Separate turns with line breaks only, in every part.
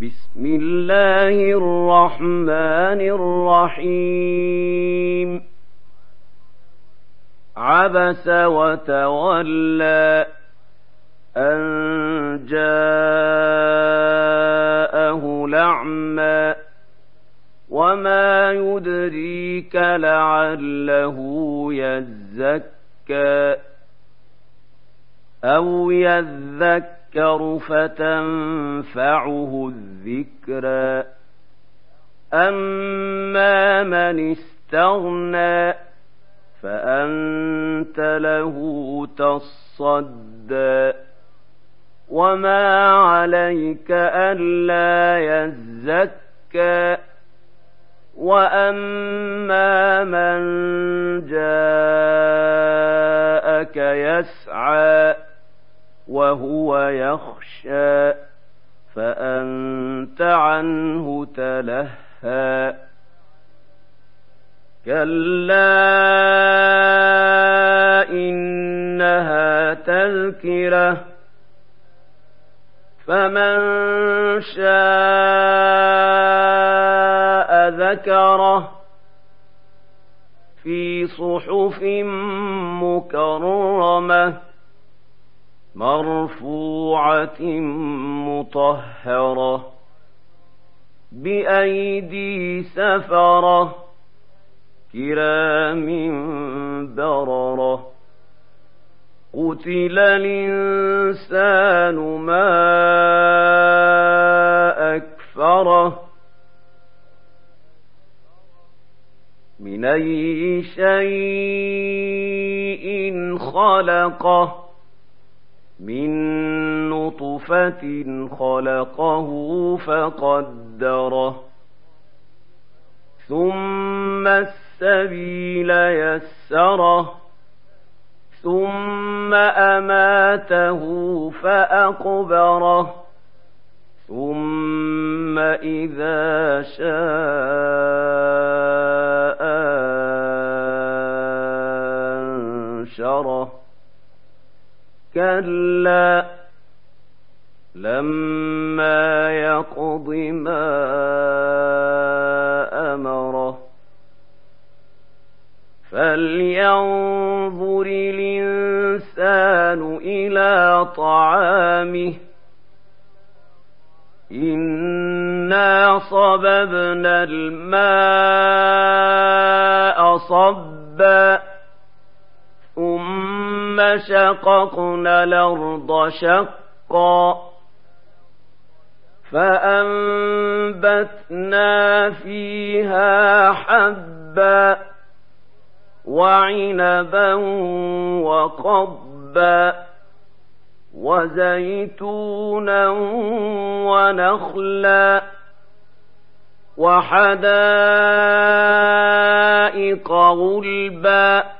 بسم الله الرحمن الرحيم. عبس وتولى أن جاءه لعمى وما يدريك لعله يزكى أو يذكر فتنفعه الذكرى أما من استغنى فأنت له تصدى. وما عليك ألا يزكى. وأما من جاءك يسعى وهو يخشى فأنت عنه تلهى. كلا إنها تذكرة فمن شاء ذكره في صحف مكرمه مرفوعة مطهرة بأيدي سفرة كرام بررة قتل الإنسان ما أكفره من أي شيء خلقه من نطفة خلقه فقدره ثم السبيل يسره ثم أماته فأقبره ثم إذا شاء كلا لما يقض ما أمره فلينظر الإنسان إلى طعامه إنا صببنا الماء صبا ثم شققنا الأرض شقا فأنبتنا فيها حبا وعنبا وقبا وزيتونا ونخلا وحدائق غلبا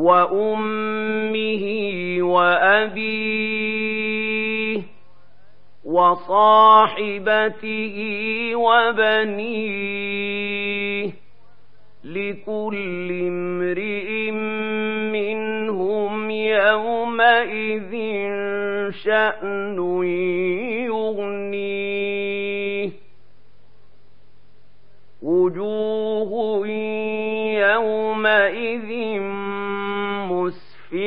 وأمه وأبيه وصاحبته وبنيه لكل امرئ منهم يومئذ شأن يغنيه وجوه